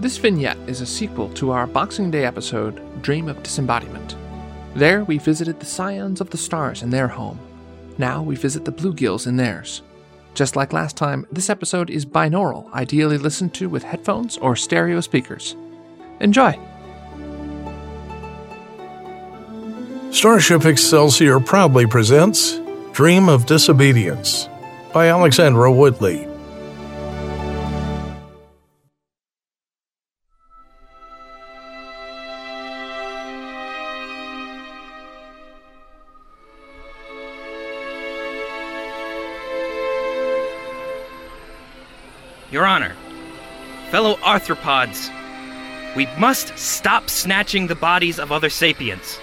This vignette is a sequel to our Boxing Day episode, Dream of Disembodiment. There, we visited the Scions of the Stars in their home. Now we visit the Bluegills in theirs. Just like last time, this episode is binaural, ideally listened to with headphones or stereo speakers. Enjoy! Starship Excelsior proudly presents Dream of Disobedience by Alexandra Woodley. Your Honor, fellow arthropods, we must stop snatching the bodies of other sapiens.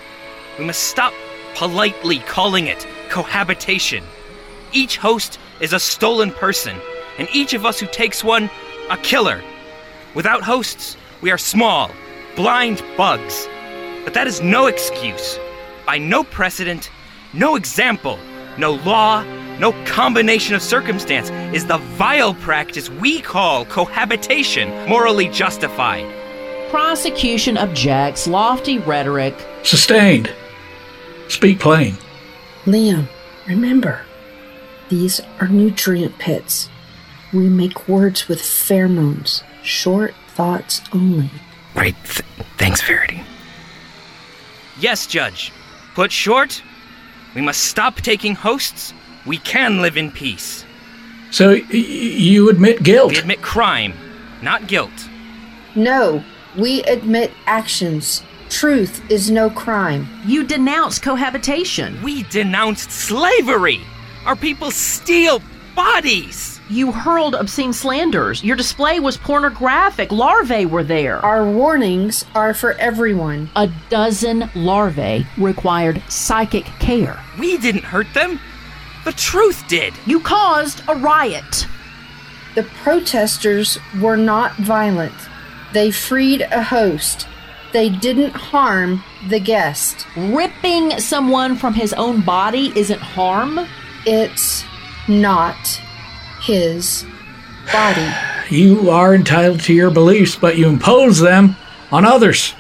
We must stop politely calling it cohabitation. Each host is a stolen person, and each of us who takes one, a killer. Without hosts, we are small, blind bugs. But that is no excuse. By no precedent, no example, no law, no combination of circumstance is the vile practice we call cohabitation morally justified. Prosecution objects lofty rhetoric. Sustained. Speak plain. Liam, remember, these are nutrient pits. We make words with pheromones, short thoughts only. Right. Th- thanks, Verity. Yes, Judge. Put short, we must stop taking hosts. We can live in peace. So y- you admit guilt? We admit crime, not guilt. No, we admit actions. Truth is no crime. You denounce cohabitation. We denounced slavery. Our people steal bodies. You hurled obscene slanders. Your display was pornographic. Larvae were there. Our warnings are for everyone. A dozen larvae required psychic care. We didn't hurt them. The truth did. You caused a riot. The protesters were not violent. They freed a host. They didn't harm the guest. Ripping someone from his own body isn't harm. It's not his body. You are entitled to your beliefs, but you impose them on others.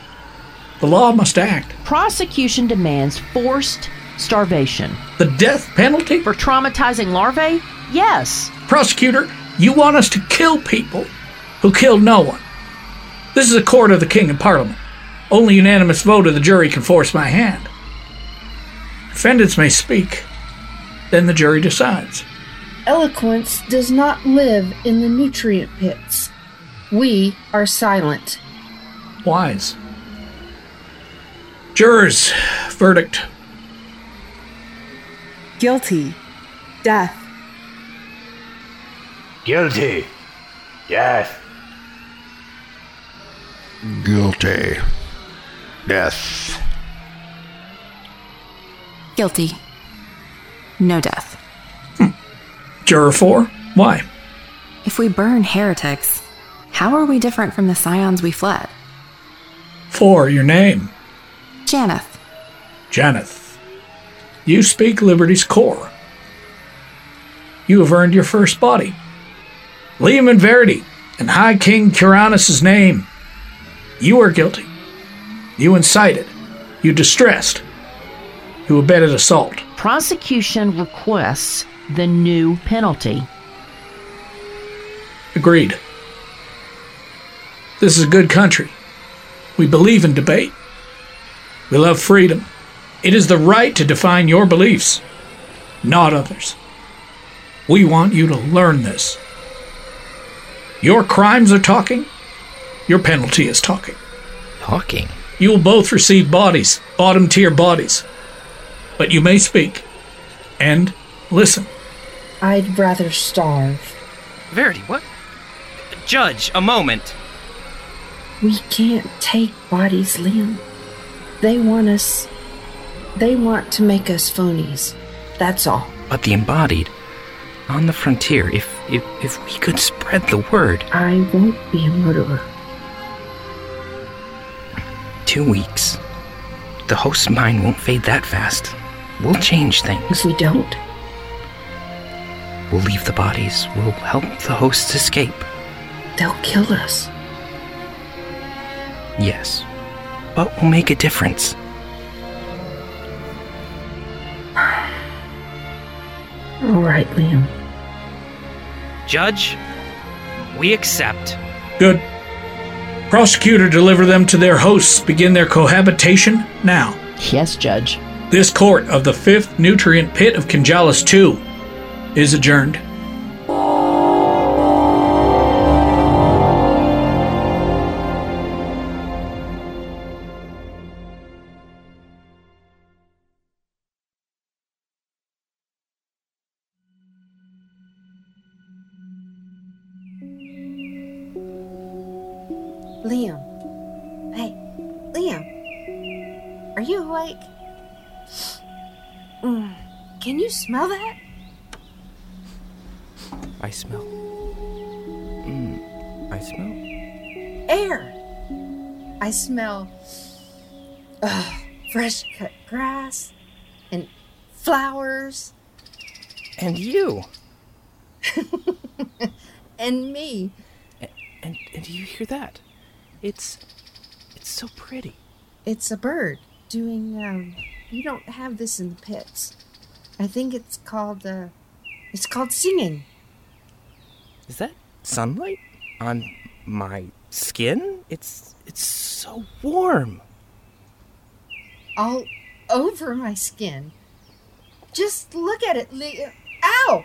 The law must act. Prosecution demands forced starvation. The death penalty? For traumatizing larvae? Yes. Prosecutor, you want us to kill people who killed no one. This is a court of the king and parliament. Only unanimous vote of the jury can force my hand. Defendants may speak, then the jury decides. Eloquence does not live in the nutrient pits. We are silent. Wise. Jurors, verdict. Guilty. Death. Guilty. Yes. Guilty. Death. Guilty. No death. Hmm. Juror 4, why? If we burn heretics, how are we different from the scions we fled? 4, your name. Janeth. Janeth. You speak Liberty's core. You have earned your first body. Liam and Verity, in High King Curanus' name, you are guilty. You incited. You distressed. You abetted assault. Prosecution requests the new penalty. Agreed. This is a good country. We believe in debate. We love freedom. It is the right to define your beliefs, not others. We want you to learn this. Your crimes are talking. Your penalty is talking. Talking? You will both receive bodies, bottom tier bodies. But you may speak and listen. I'd rather starve. Verity, what? Judge, a moment. We can't take bodies, Liam. They want us. They want to make us phonies. That's all. But the embodied, on the frontier, if, if, if we could spread the word. I won't be a murderer. Two weeks. The host's mind won't fade that fast. We'll change things. If we don't, We'll leave the bodies. We'll help the hosts escape. they'll kill us. Yes. but we'll make a difference? All right, Liam. Judge, we accept. Good. Prosecutor, deliver them to their hosts. Begin their cohabitation now. Yes, Judge. This court of the fifth nutrient pit of Kinjalis 2 is adjourned. Smell that? I smell. Mm, I smell. Air. I smell ugh, fresh cut grass and flowers And you. and me. And and do you hear that? It's it's so pretty. It's a bird doing, um, you don't have this in the pits. I think it's called, uh, it's called singing. Is that sunlight on my skin? It's it's so warm. all over my skin. Just look at it. Li- Ow!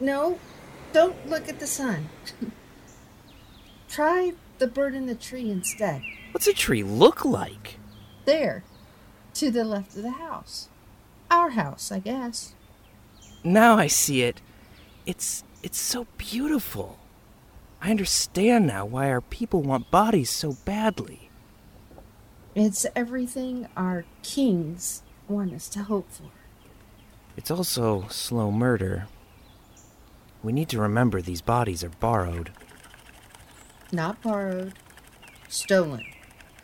No, don't look at the sun. Try the bird in the tree instead. What's a tree look like? There, to the left of the house. Our house, I guess. Now I see it. It's it's so beautiful. I understand now why our people want bodies so badly. It's everything our kings want us to hope for. It's also slow murder. We need to remember these bodies are borrowed. Not borrowed, stolen,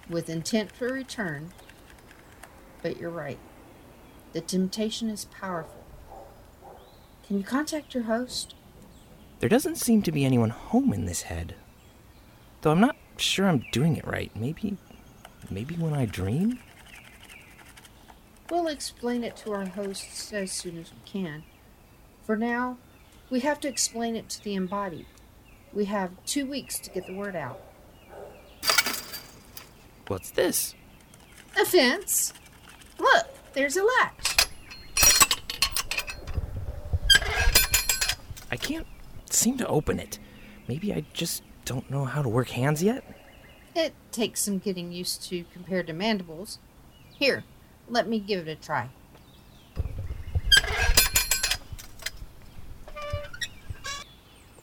with intent for return. But you're right. The temptation is powerful. Can you contact your host? There doesn't seem to be anyone home in this head. Though I'm not sure I'm doing it right. Maybe maybe when I dream? We'll explain it to our hosts as soon as we can. For now, we have to explain it to the embodied. We have two weeks to get the word out. What's this? A fence. Look, there's a latch. I can't seem to open it. Maybe I just don't know how to work hands yet? It takes some getting used to compared to mandibles. Here, let me give it a try.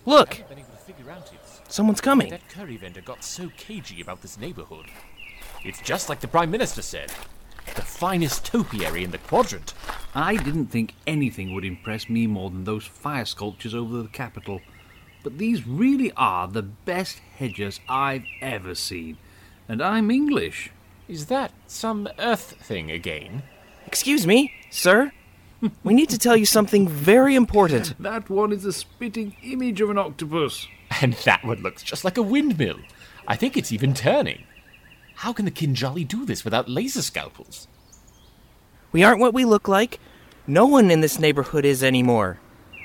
Look! been able to figure out it. Someone's coming. That curry vendor got so cagey about this neighborhood. It's just like the Prime Minister said. The finest topiary in the quadrant. I didn't think anything would impress me more than those fire sculptures over the Capitol. But these really are the best hedges I've ever seen. And I'm English. Is that some Earth thing again? Excuse me, sir? We need to tell you something very important. That one is a spitting image of an octopus. And that one looks just like a windmill. I think it's even turning. How can the Kinjali do this without laser scalpels? We aren't what we look like. No one in this neighborhood is anymore.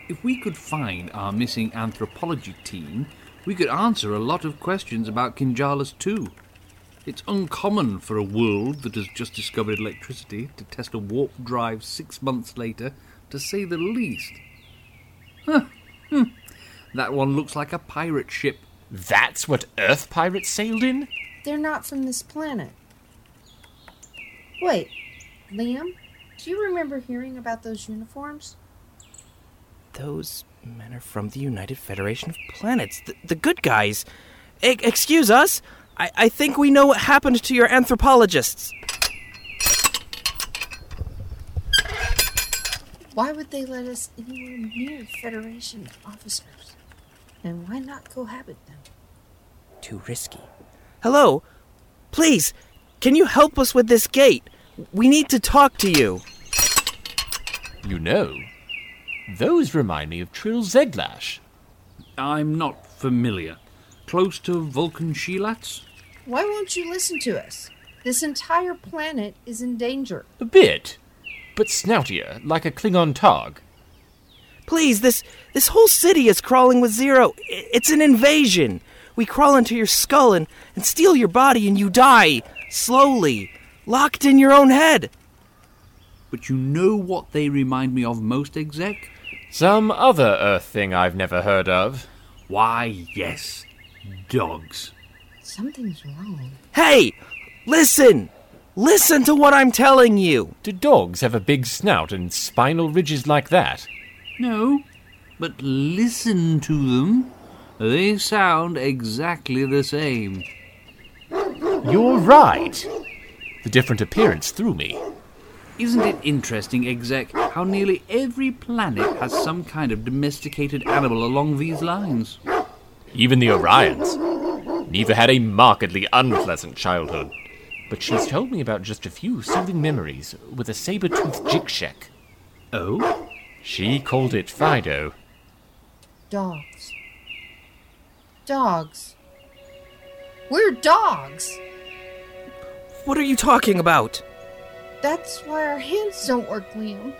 If we could find our missing anthropology team, we could answer a lot of questions about Kinjalis too. It's uncommon for a world that has just discovered electricity to test a warp drive six months later, to say the least. Huh. Hmm. That one looks like a pirate ship. That's what Earth pirates sailed in? They're not from this planet. Wait, Liam, do you remember hearing about those uniforms? Those men are from the United Federation of Planets, the, the good guys. E- excuse us? I-, I think we know what happened to your anthropologists. Why would they let us anywhere near Federation officers? And why not cohabit them? Too risky. Hello? Please, can you help us with this gate? We need to talk to you. You know, those remind me of Trill Zeglash. I'm not familiar. Close to Vulcan sehlats? Why won't you listen to us? This entire planet is in danger. A bit. But snoutier, like a Klingon targ. Please, this this whole city is crawling with zero. It's an invasion. We crawl into your skull and, and steal your body and you die. Slowly. Locked in your own head. But you know what they remind me of most, exec? Some other Earth thing I've never heard of. Why, yes. Dogs. Something's wrong. Hey! Listen! Listen to what I'm telling you! Do dogs have a big snout and spinal ridges like that? No, but listen to them. They sound exactly the same. You're right. The different appearance threw me. Isn't it interesting, exec, how nearly every planet has some kind of domesticated animal along these lines? Even the Orions. Neva had a markedly unpleasant childhood. But she's told me about just a few soothing memories with a saber-toothed jikshek. Oh? She called it Fido. Dogs. Dogs. We're dogs. What are you talking about? That's why our hands don't work, Liam.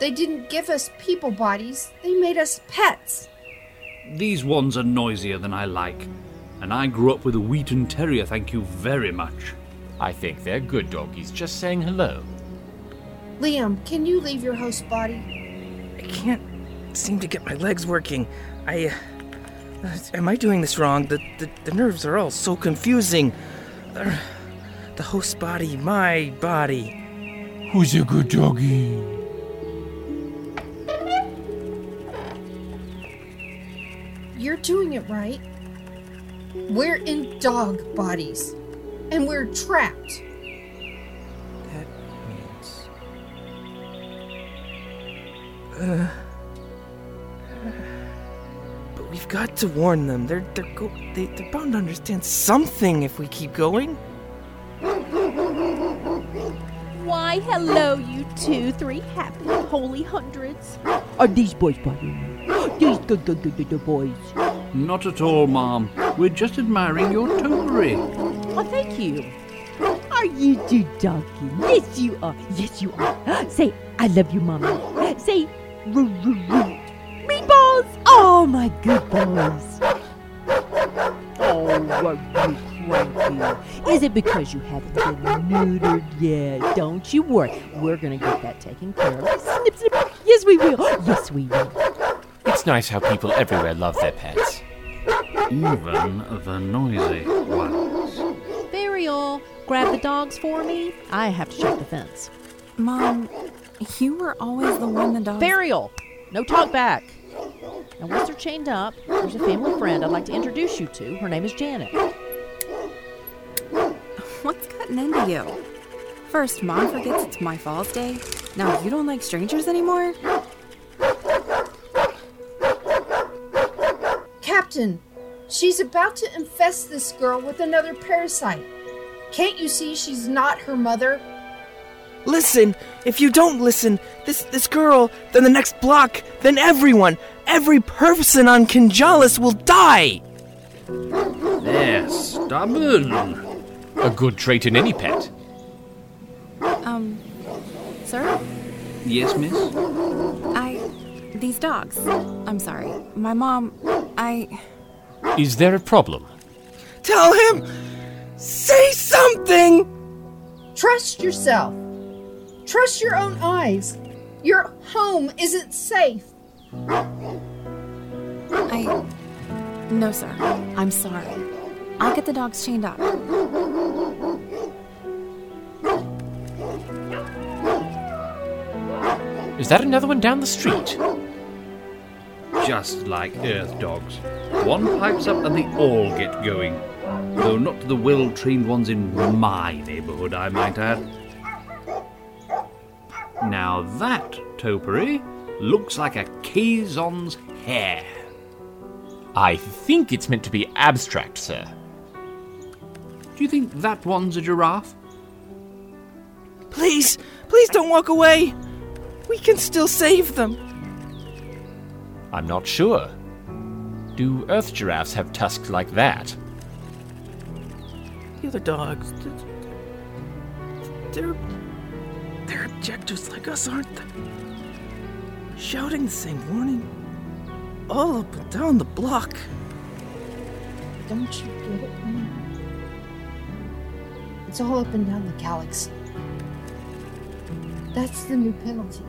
They didn't give us people bodies, they made us pets. These ones are noisier than I like. And I grew up with a Wheaten Terrier, thank you very much. I think they're good doggies, just saying hello. Liam, can you leave your host body? I can't seem to get my legs working. I. Uh, am I doing this wrong? The, the, the nerves are all so confusing. Uh, the host body, my body. Who's a good doggy? You're doing it right. We're in dog bodies, and we're trapped. That means. Uh, got to warn them. They're they're go- they, they're bound to understand something if we keep going. Why, hello, you two, three happy, holy hundreds. Are these boys bothering you? These good, good, good, good, good boys. Not at all, Mom. We're just admiring your topiary. Oh, thank you. Are you two doggy? Yes, you are. Yes, you are. Say, I love you, Mama. Say, roo, roo, roo. Meatballs! Oh, my good boys. Oh, are you cranky? Is it because you haven't been neutered yet? Don't you worry. We're going to get that taken care of. Snip, snip. Yes, we will. Yes, we will. It's nice how people everywhere love their pets. Even the noisy ones. Fariel, grab the dogs for me. I have to check the fence. Mom, you were always the one the dogs. Fariel, no talk back. Now, once they're chained up, there's a family friend I'd like to introduce you to. Her name is Janet. What's gotten into you? First, Mom forgets it's my Falls Day. Now you don't like strangers anymore? Captain, she's about to infest this girl with another parasite. Can't you see she's not her mother? Listen, if you don't listen, this this girl, then the next block, then everyone, every person on Kinjalis will die. They're stubborn. A good trait in any pet. Um, sir? Yes, miss? I. These dogs. I'm sorry. My mom. I. Is there a problem? Tell him! Say something! Trust yourself. Trust your own eyes. Your home isn't safe. I. No, sir. I'm sorry. I'll get the dogs chained up. Is that another one down the street? Just like Earth dogs. One pipes up and they all get going. Though not the well trained ones in my neighborhood, I might add. Now that topiary looks like a Kazon's hair. I think it's meant to be abstract, sir. Do you think that one's a giraffe? Please, please don't walk away. We can still save them. I'm not sure. Do Earth giraffes have tusks like that? the other dogs. They're. They're objectors like us, aren't they? Shouting the same warning all up and down the block. Don't you get it, man? It's all up and down the galaxy. That's the new penalty.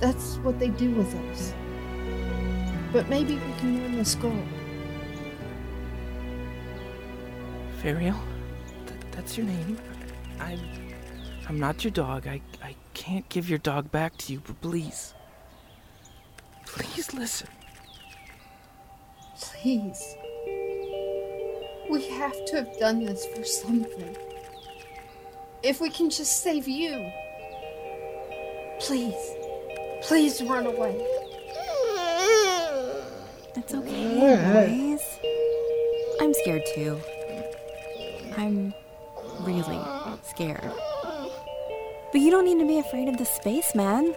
That's what they do with us. But maybe we can learn the skull. Fariel, th- that's your name. I'm. I'm not your dog. I, I can't give your dog back to you, but please. Please listen. Please. We have to have done this for something. If we can just save you. Please. Please run away. It's okay, boys. I'm scared too. I'm really scared. But you don't need to be afraid of the spacemen.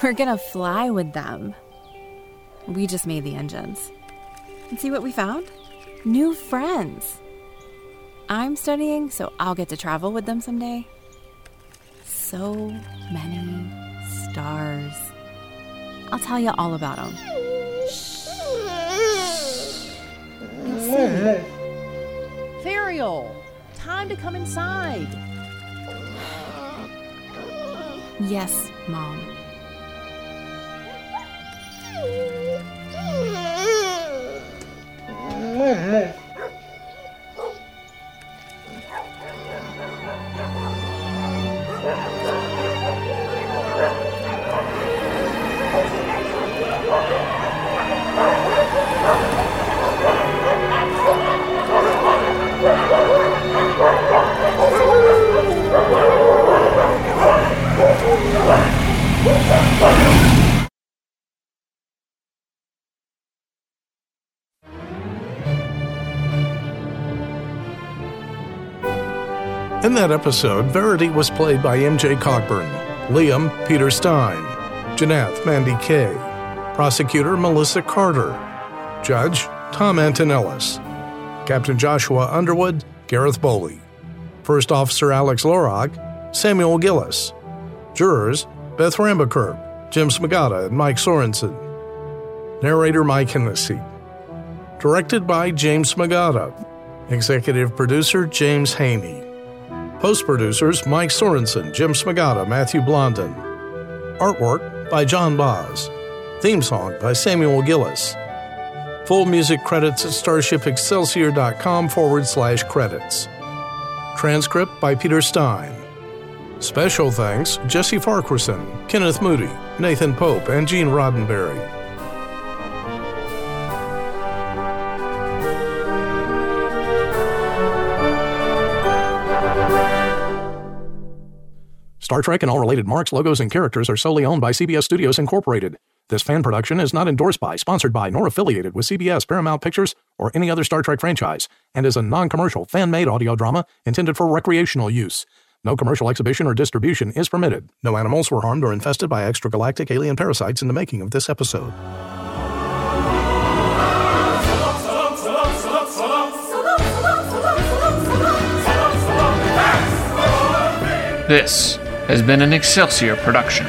We're gonna fly with them. We just made the engines. And see what we found? New friends. I'm studying, so I'll get to travel with them someday. So many stars. I'll tell you all about them. Fariel, time to come inside. Yes, Mom. In that episode, Verity was played by MJ Cockburn, Liam Peter Stein, Janath Mandy Kay, Prosecutor Melissa Carter, Judge Tom Antonellis, Captain Joshua Underwood Gareth Bowley, First Officer Alex Lorog Samuel Gillis, Jurors Beth Rambakerb, Jim Smagata, and Mike Sorensen, Narrator Mike Hennessy, Directed by James Smagata, Executive Producer James Haney. Post producers Mike Sorensen, Jim Smagata, Matthew Blondin. Artwork by John Boz. Theme song by Samuel Gillis. Full music credits at starshipexcelsior.com forward slash credits. Transcript by Peter Stein. Special thanks Jesse Farquharson, Kenneth Moody, Nathan Pope, and Gene Roddenberry. Star Trek and all related marks, logos, and characters are solely owned by CBS Studios Incorporated. This fan production is not endorsed by, sponsored by, nor affiliated with CBS, Paramount Pictures, or any other Star Trek franchise, and is a non commercial, fan made audio drama intended for recreational use. No commercial exhibition or distribution is permitted. No animals were harmed or infested by extragalactic alien parasites in the making of this episode. This has been an Excelsior production.